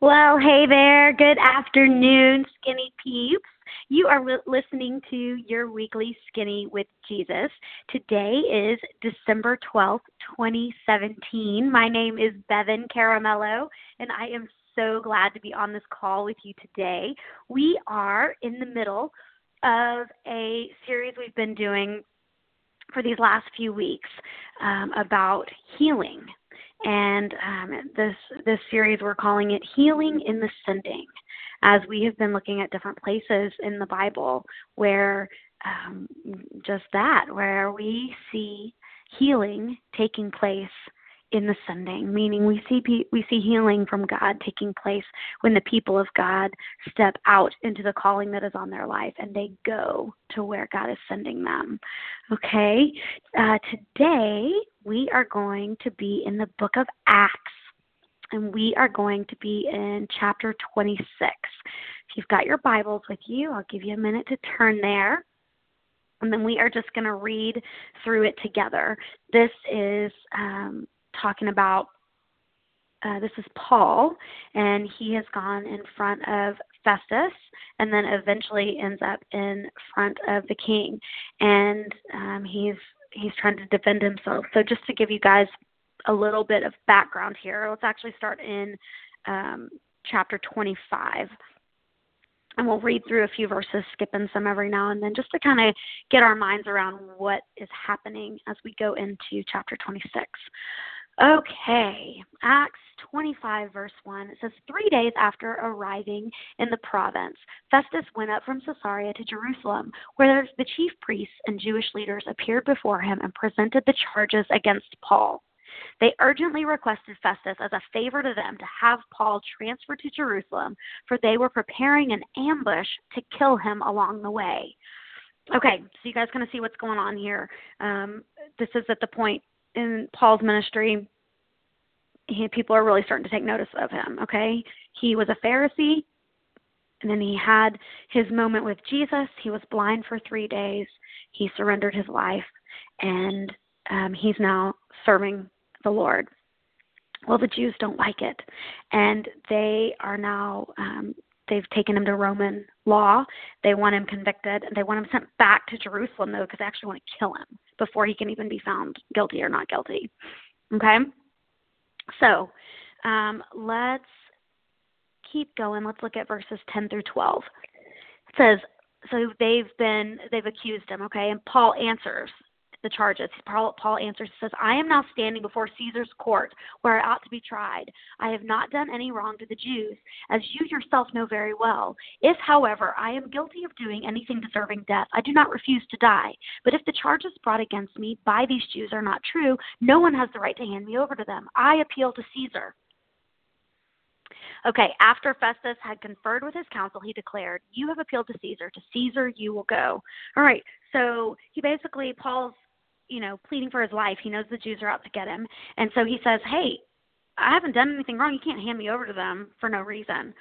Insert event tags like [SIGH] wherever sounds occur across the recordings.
Well, hey there. Good afternoon, skinny peeps. You are li- listening to your weekly Skinny with Jesus. Today is December 12th, 2017. My name is Bevan Caramello, and I am so glad to be on this call with you today. We are in the middle of a series we've been doing for these last few weeks um, about healing and um, this this series we're calling it healing in the sending as we have been looking at different places in the bible where um, just that where we see healing taking place in the sending, meaning we see we see healing from God taking place when the people of God step out into the calling that is on their life and they go to where God is sending them. Okay, uh, today we are going to be in the book of Acts, and we are going to be in chapter 26. If you've got your Bibles with you, I'll give you a minute to turn there and then we are just going to read through it together. This is um, talking about uh, this is Paul, and he has gone in front of Festus, and then eventually ends up in front of the king, and um, he's he's trying to defend himself. So just to give you guys a little bit of background here, let's actually start in um, chapter 25 and we'll read through a few verses, skipping some every now and then, just to kind of get our minds around what is happening as we go into chapter 26. Okay, Acts 25, verse 1. It says, Three days after arriving in the province, Festus went up from Caesarea to Jerusalem, where the chief priests and Jewish leaders appeared before him and presented the charges against Paul. They urgently requested Festus as a favor to them to have Paul transferred to Jerusalem, for they were preparing an ambush to kill him along the way. Okay, so you guys kind of see what's going on here. Um, this is at the point in Paul's ministry, he, people are really starting to take notice of him. Okay, he was a Pharisee, and then he had his moment with Jesus. He was blind for three days. He surrendered his life, and um, he's now serving the Lord. Well, the Jews don't like it, and they are now um, they've taken him to Roman law. They want him convicted. And they want him sent back to Jerusalem though, because they actually want to kill him before he can even be found guilty or not guilty. Okay? So um, let's keep going. Let's look at verses 10 through 12. It says, so they've been, they've accused him, okay? And Paul answers the charges. Paul, Paul answers, says, I am now standing before Caesar's court, where I ought to be tried. I have not done any wrong to the Jews, as you yourself know very well. If, however, I am guilty of doing anything deserving death, I do not refuse to die. But if the charges brought against me by these Jews are not true, no one has the right to hand me over to them. I appeal to Caesar. Okay, after Festus had conferred with his council, he declared, You have appealed to Caesar. To Caesar you will go. All right, so he basically, Paul's you know, pleading for his life. He knows the Jews are out to get him. And so he says, Hey, I haven't done anything wrong. You can't hand me over to them for no reason.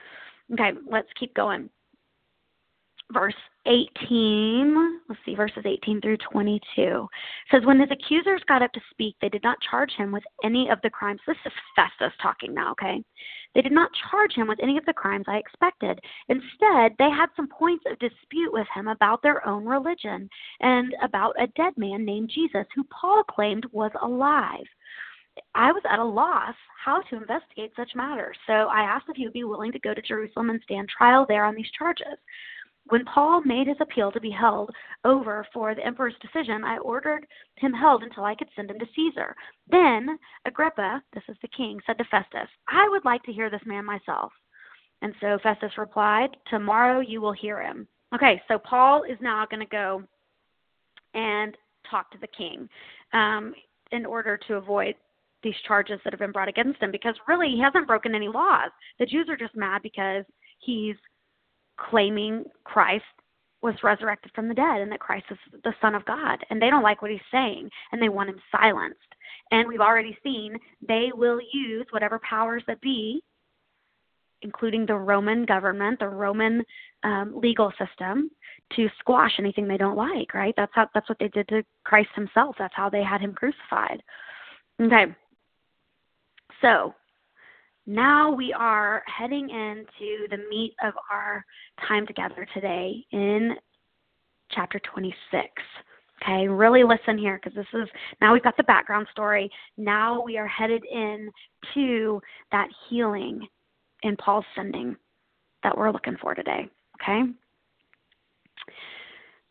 Okay, let's keep going. Verse 18, let's see, verses 18 through 22 says, When his accusers got up to speak, they did not charge him with any of the crimes. This is Festus talking now, okay? They did not charge him with any of the crimes I expected. Instead, they had some points of dispute with him about their own religion and about a dead man named Jesus, who Paul claimed was alive. I was at a loss how to investigate such matters, so I asked if he would be willing to go to Jerusalem and stand trial there on these charges. When Paul made his appeal to be held over for the emperor's decision, I ordered him held until I could send him to Caesar. Then Agrippa, this is the king, said to Festus, I would like to hear this man myself. And so Festus replied, Tomorrow you will hear him. Okay, so Paul is now going to go and talk to the king um, in order to avoid these charges that have been brought against him because really he hasn't broken any laws. The Jews are just mad because he's claiming Christ was resurrected from the dead and that Christ is the Son of God. And they don't like what he's saying and they want him silenced. And we've already seen they will use whatever powers that be, including the Roman government, the Roman um, legal system, to squash anything they don't like. Right? That's how that's what they did to Christ himself. That's how they had him crucified. Okay. So now we are heading into the meat of our time together today in chapter 26. Okay, really listen here because this is now we've got the background story. Now we are headed in to that healing in Paul's sending that we're looking for today. Okay?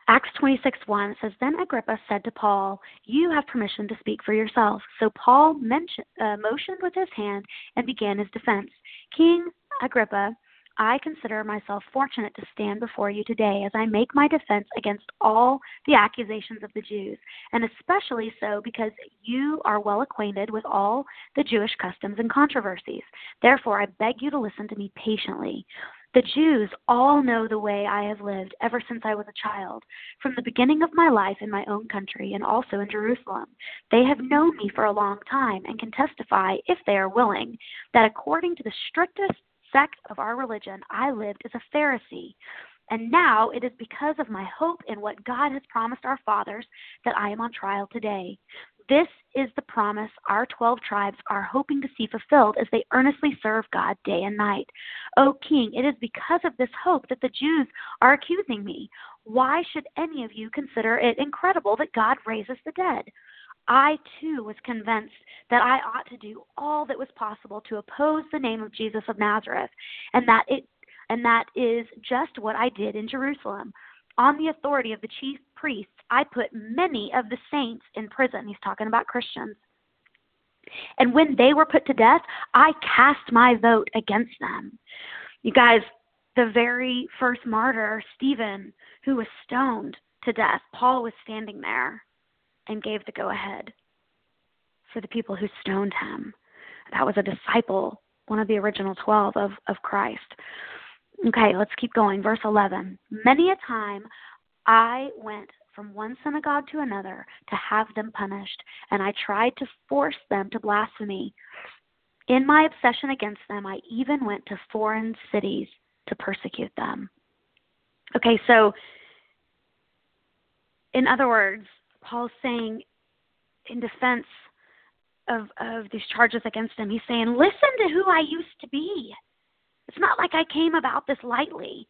Acts 26 1 says, Then Agrippa said to Paul, You have permission to speak for yourself. So Paul mentioned, uh, motioned with his hand and began his defense. King Agrippa, I consider myself fortunate to stand before you today as I make my defense against all the accusations of the Jews, and especially so because you are well acquainted with all the Jewish customs and controversies. Therefore, I beg you to listen to me patiently. The Jews all know the way I have lived ever since I was a child, from the beginning of my life in my own country and also in Jerusalem. They have known me for a long time and can testify, if they are willing, that according to the strictest sect of our religion, I lived as a Pharisee. And now it is because of my hope in what God has promised our fathers that I am on trial today. This is the promise our 12 tribes are hoping to see fulfilled as they earnestly serve God day and night. O King, it is because of this hope that the Jews are accusing me. Why should any of you consider it incredible that God raises the dead? I too was convinced that I ought to do all that was possible to oppose the name of Jesus of Nazareth, and that it and that is just what I did in Jerusalem. On the authority of the chief priests, I put many of the saints in prison. He's talking about Christians. And when they were put to death, I cast my vote against them. You guys, the very first martyr, Stephen, who was stoned to death, Paul was standing there and gave the go ahead for the people who stoned him. That was a disciple, one of the original 12 of, of Christ. Okay, let's keep going. Verse 11. Many a time I went from one synagogue to another to have them punished, and I tried to force them to blasphemy. In my obsession against them, I even went to foreign cities to persecute them. Okay, so in other words, Paul's saying in defense of of these charges against him, he's saying, "Listen to who I used to be. It's not like I came about this lightly.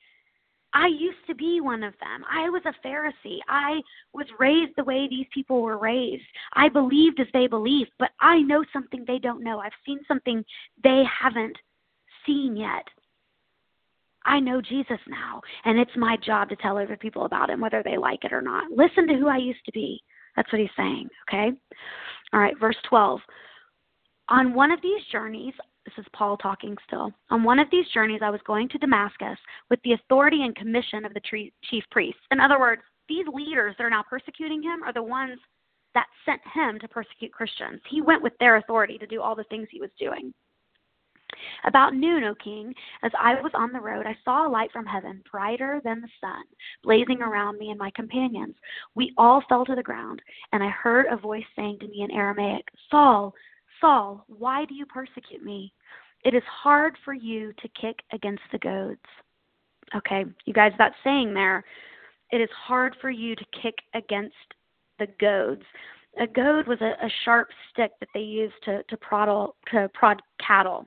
I used to be one of them. I was a Pharisee. I was raised the way these people were raised. I believed as they believed, but I know something they don't know. I've seen something they haven't seen yet. I know Jesus now, and it's my job to tell other people about him, whether they like it or not. Listen to who I used to be. That's what he's saying, okay? All right, verse 12. On one of these journeys, this is Paul talking still. On one of these journeys, I was going to Damascus with the authority and commission of the chief priests. In other words, these leaders that are now persecuting him are the ones that sent him to persecute Christians. He went with their authority to do all the things he was doing. About noon, O king, as I was on the road, I saw a light from heaven, brighter than the sun, blazing around me and my companions. We all fell to the ground, and I heard a voice saying to me in Aramaic, Saul, Saul, why do you persecute me? It is hard for you to kick against the goads. Okay, you guys, that saying there, it is hard for you to kick against the goads. A goad was a, a sharp stick that they used to, to, prod, to prod cattle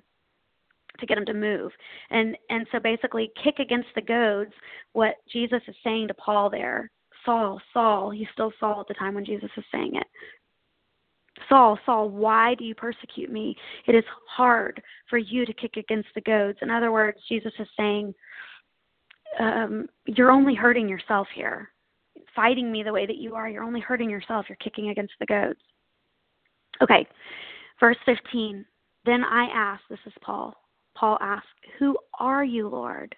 to get them to move. And and so basically kick against the goads what Jesus is saying to Paul there. Saul, Saul, he's still Saul at the time when Jesus is saying it. Saul, Saul, why do you persecute me? It is hard for you to kick against the goads. In other words, Jesus is saying, um, You're only hurting yourself here. Fighting me the way that you are, you're only hurting yourself. You're kicking against the goads. Okay, verse 15. Then I asked, this is Paul, Paul asked, Who are you, Lord?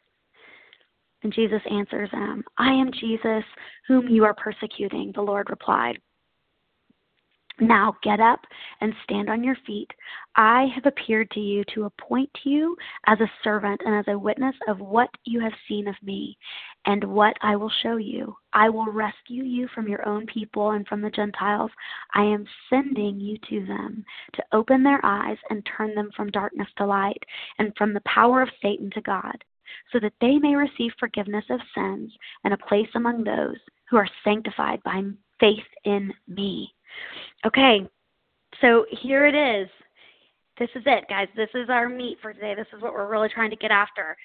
And Jesus answers him, I am Jesus, whom you are persecuting, the Lord replied. Now get up and stand on your feet. I have appeared to you to appoint you as a servant and as a witness of what you have seen of me and what I will show you. I will rescue you from your own people and from the Gentiles. I am sending you to them to open their eyes and turn them from darkness to light and from the power of Satan to God, so that they may receive forgiveness of sins and a place among those who are sanctified by faith in me. Okay, so here it is. this is it, guys. This is our meat for today. This is what we're really trying to get after.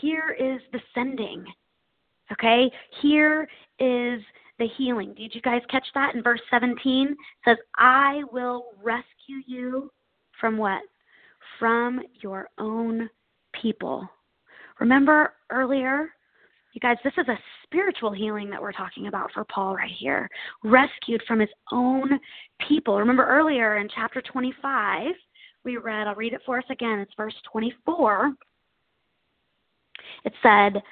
Here is the sending. Okay? Here is the healing. Did you guys catch that in verse 17? It says, I will rescue you from what? From your own people. Remember earlier? You guys, this is a spiritual healing that we're talking about for Paul right here. Rescued from his own people. Remember earlier in chapter 25, we read, I'll read it for us again. It's verse 24. It said,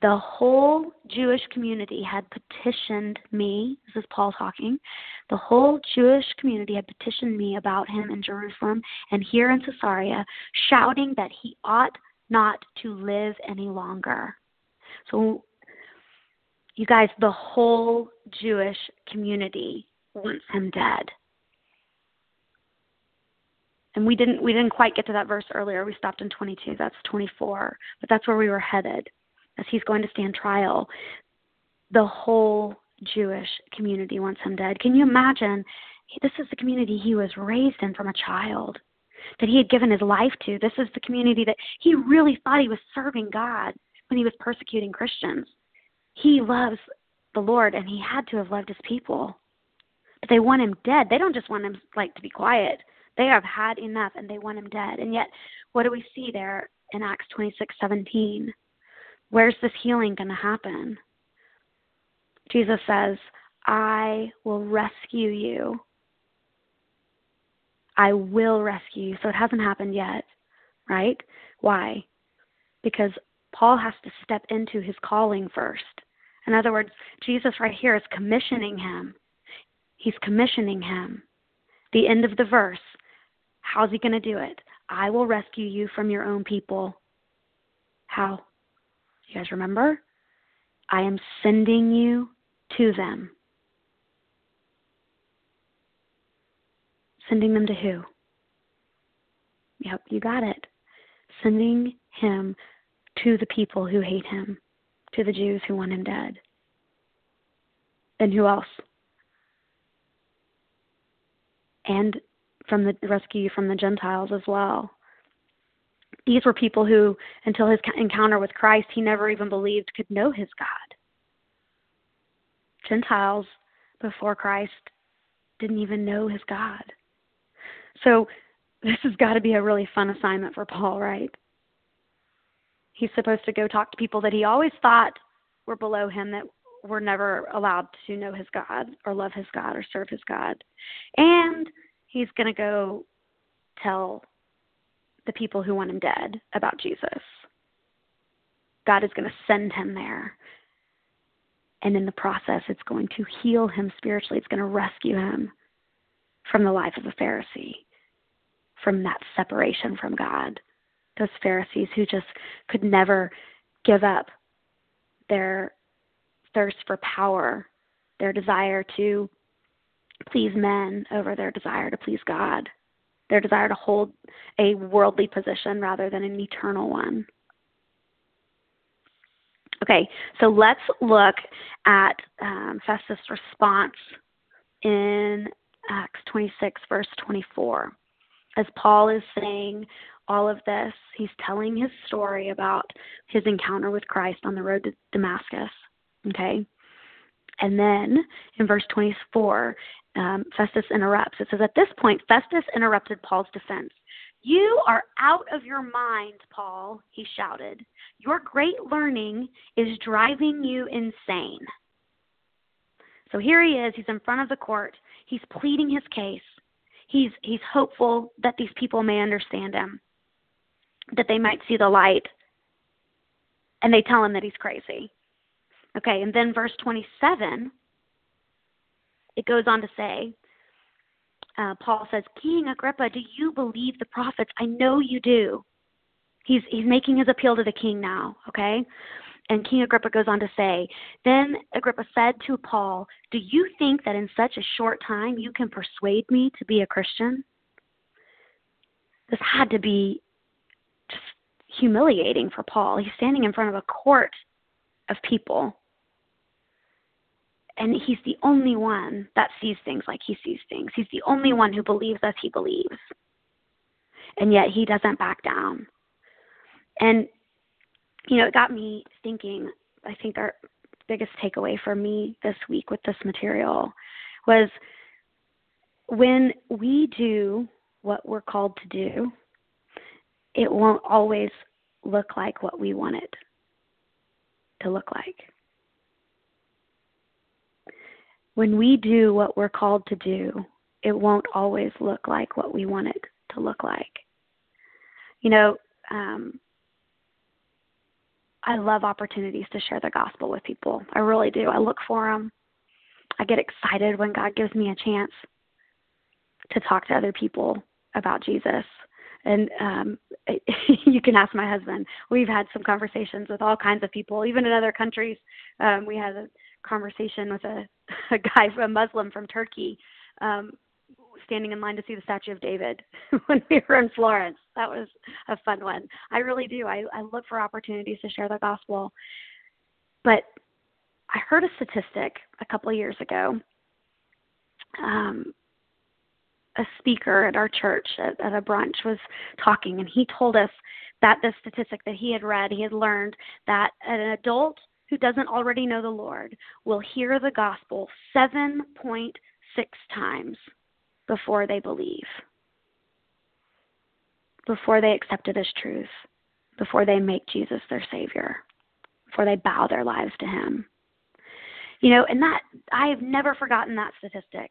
the whole Jewish community had petitioned me. This is Paul talking. The whole Jewish community had petitioned me about him in Jerusalem and here in Caesarea, shouting that he ought not to live any longer. So, you guys, the whole Jewish community wants him dead. And we didn't we didn't quite get to that verse earlier. We stopped in 22. That's 24. But that's where we were headed as he's going to stand trial. The whole Jewish community wants him dead. Can you imagine? This is the community he was raised in from a child, that he had given his life to. This is the community that he really thought he was serving God when he was persecuting Christians. He loves the Lord and he had to have loved his people. But they want him dead. They don't just want him like to be quiet. They have had enough and they want him dead. And yet what do we see there in Acts 26:17? Where's this healing going to happen? Jesus says, I will rescue you. I will rescue you. So it hasn't happened yet, right? Why? Because Paul has to step into his calling first. In other words, Jesus right here is commissioning him. He's commissioning him. The end of the verse. How's he going to do it? I will rescue you from your own people. How? You guys remember? I am sending you to them. Sending them to who? Yep, you got it. Sending him to the people who hate him, to the Jews who want him dead. And who else? And from the rescue from the Gentiles as well. These were people who, until his encounter with Christ, he never even believed could know his God. Gentiles before Christ didn't even know his God. So this has got to be a really fun assignment for Paul, right? He's supposed to go talk to people that he always thought were below him that were never allowed to know his God or love his God or serve his God. And he's going to go tell the people who want him dead about Jesus. God is going to send him there. And in the process, it's going to heal him spiritually. It's going to rescue him from the life of a Pharisee, from that separation from God. Those Pharisees who just could never give up their thirst for power, their desire to please men over their desire to please God their desire to hold a worldly position rather than an eternal one. Okay, so let's look at um, Festus' response in Acts 26, verse 24. As Paul is saying all of this, he's telling his story about his encounter with Christ on the road to Damascus. Okay? And then in verse 24, um, Festus interrupts. It says, At this point, Festus interrupted Paul's defense. You are out of your mind, Paul, he shouted. Your great learning is driving you insane. So here he is. He's in front of the court. He's pleading his case. He's, he's hopeful that these people may understand him, that they might see the light. And they tell him that he's crazy. Okay, and then verse 27 it goes on to say, uh, Paul says, King Agrippa, do you believe the prophets? I know you do. He's he's making his appeal to the king now, okay? And King Agrippa goes on to say, Then Agrippa said to Paul, Do you think that in such a short time you can persuade me to be a Christian? This had to be just humiliating for Paul. He's standing in front of a court of people and he's the only one that sees things like he sees things. He's the only one who believes as he believes. and yet he doesn't back down. And you know, it got me thinking. I think our biggest takeaway for me this week with this material was when we do what we're called to do, it won't always look like what we want it to look like. When we do what we're called to do, it won't always look like what we want it to look like. You know, um, I love opportunities to share the gospel with people. I really do. I look for them. I get excited when God gives me a chance to talk to other people about Jesus. And um [LAUGHS] you can ask my husband. We've had some conversations with all kinds of people, even in other countries. Um we had a conversation with a [LAUGHS] a guy, a Muslim from Turkey, um standing in line to see the statue of David [LAUGHS] when we were in Florence. That was a fun one. I really do. I, I look for opportunities to share the gospel. But I heard a statistic a couple of years ago. Um, a speaker at our church at, at a brunch was talking, and he told us that the statistic that he had read, he had learned that an adult who doesn't already know the Lord will hear the gospel 7.6 times before they believe, before they accept it as truth, before they make Jesus their Savior, before they bow their lives to Him. You know, and that, I have never forgotten that statistic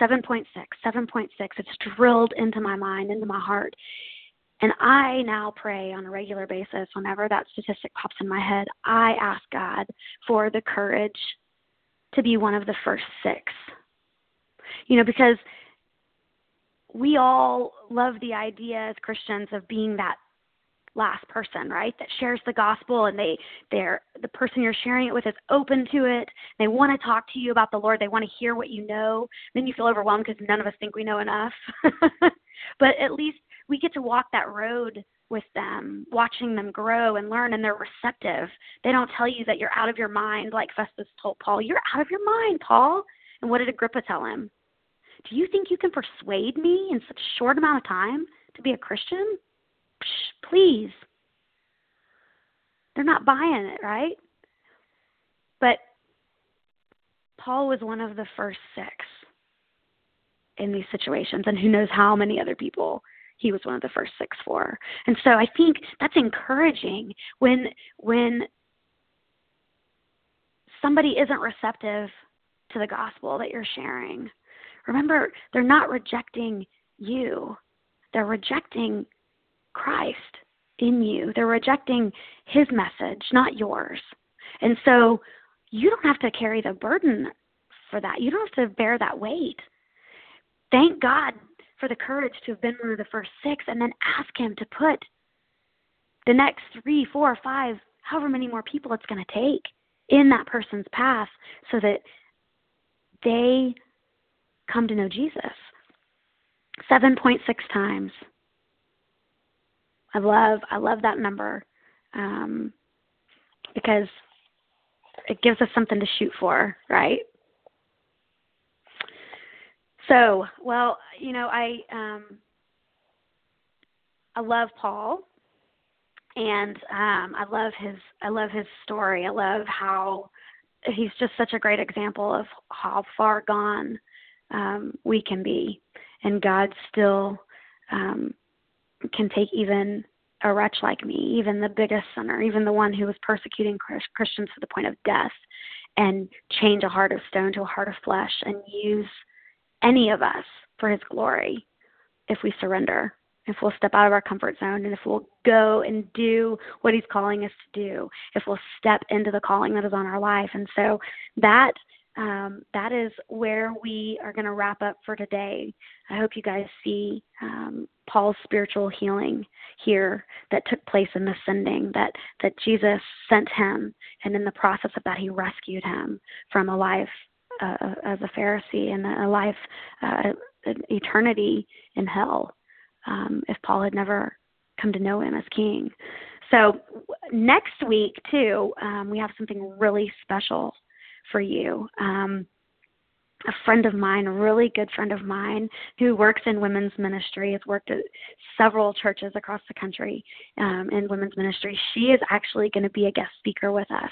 7.6, 7.6. It's drilled into my mind, into my heart. And I now pray on a regular basis whenever that statistic pops in my head. I ask God for the courage to be one of the first six. You know, because we all love the idea as Christians of being that last person, right? That shares the gospel and they they're the person you're sharing it with is open to it. They want to talk to you about the Lord. They want to hear what you know. Then you feel overwhelmed because none of us think we know enough. [LAUGHS] but at least we get to walk that road with them, watching them grow and learn and they're receptive. They don't tell you that you're out of your mind like Festus told Paul. You're out of your mind, Paul. And what did Agrippa tell him? Do you think you can persuade me in such a short amount of time to be a Christian? Psh, please. They're not buying it, right? But Paul was one of the first six in these situations, and who knows how many other people he was one of the first six for. And so I think that's encouraging when when somebody isn't receptive to the gospel that you're sharing Remember, they're not rejecting you, they're rejecting Christ in you. They're rejecting his message, not yours. And so you don't have to carry the burden for that. You don't have to bear that weight. Thank God for the courage to have been one of the first six and then ask him to put the next three, four, five, however many more people it's going to take in that person's path so that they come to know Jesus. 7.6 times. I love I love that number um, because it gives us something to shoot for, right? So, well, you know, I um, I love Paul, and um, I love his I love his story. I love how he's just such a great example of how far gone um, we can be, and God still um, can take even a wretch like me, even the biggest sinner, even the one who was persecuting Christians to the point of death, and change a heart of stone to a heart of flesh, and use any of us for His glory if we surrender if we'll step out of our comfort zone and if we'll go and do what he's calling us to do if we'll step into the calling that is on our life. And so that um, that is where we are going to wrap up for today. I hope you guys see um, Paul's spiritual healing here that took place in the sending, that, that Jesus sent him, and in the process of that, he rescued him from a life uh, as a Pharisee and a life, uh, an eternity in hell um, if Paul had never come to know him as king. So, next week, too, um, we have something really special for you. Um, a friend of mine, a really good friend of mine, who works in women's ministry, has worked at several churches across the country um, in women's ministry. She is actually going to be a guest speaker with us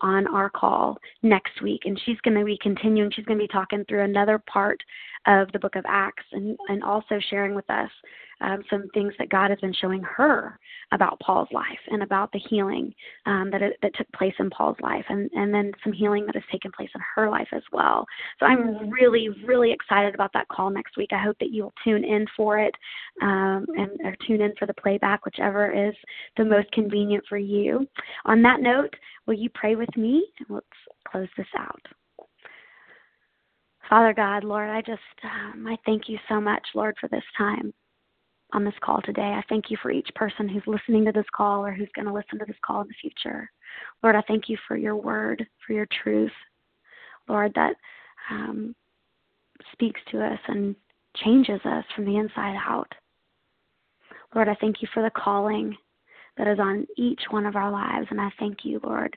on our call next week, and she's going to be continuing. She's going to be talking through another part of the book of Acts and, and also sharing with us um, some things that God has been showing her about Paul's life and about the healing um, that, it, that took place in Paul's life, and, and then some healing that has taken place in her life as well. So I'm really, really excited about that call next week. I hope that you will tune in for it um, and or tune in for the playback, whichever is the most convenient for you. On that note, will you pray with me? Let's close this out. Father God, Lord, I just um, I thank you so much, Lord, for this time on this call today. I thank you for each person who's listening to this call or who's going to listen to this call in the future. Lord, I thank you for your word, for your truth, Lord, that um, speaks to us and changes us from the inside out. Lord, I thank you for the calling that is on each one of our lives, and I thank you, Lord,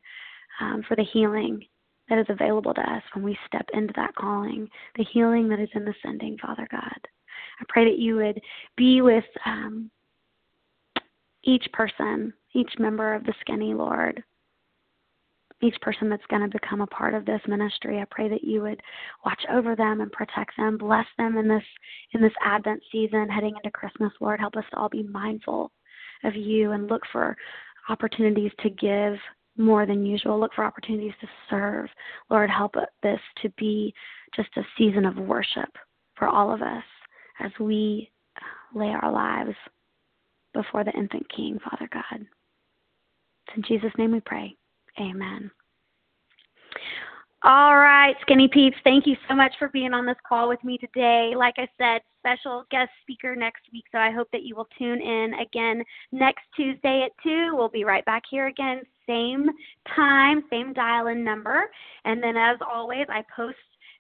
um, for the healing that is available to us when we step into that calling, the healing that is in the sending, Father God. I pray that you would be with um, each person, each member of the skinny, Lord. Each person that's going to become a part of this ministry, I pray that you would watch over them and protect them, bless them in this in this Advent season, heading into Christmas. Lord, help us to all be mindful of you and look for opportunities to give more than usual. Look for opportunities to serve. Lord, help this to be just a season of worship for all of us as we uh, lay our lives before the infant King, Father God. It's in Jesus' name we pray. Amen. All right, Skinny Peeps, thank you so much for being on this call with me today. Like I said, special guest speaker next week, so I hope that you will tune in again next Tuesday at 2. We'll be right back here again, same time, same dial in number. And then, as always, I post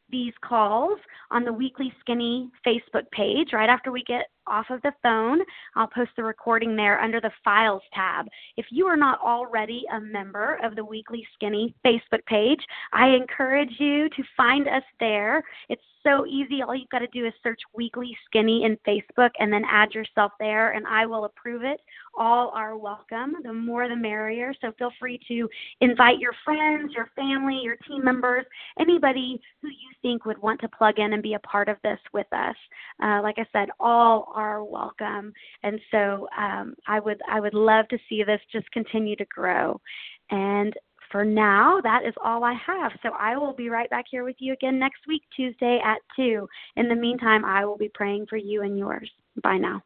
these calls on the Weekly Skinny Facebook page. Right after we get off of the phone, I'll post the recording there under the Files tab. If you are not already a member of the Weekly Skinny Facebook page, I encourage you to find us there. It's so easy. All you've got to do is search Weekly Skinny in Facebook and then add yourself there, and I will approve it. All are welcome. The more the merrier. So feel free to invite your friends, your family, your team members, anybody who you think would want to plug in and be a part of this with us. Uh, like I said, all are welcome, and so um, I would I would love to see this just continue to grow. And for now, that is all I have. So I will be right back here with you again next week, Tuesday at 2. In the meantime, I will be praying for you and yours. Bye now.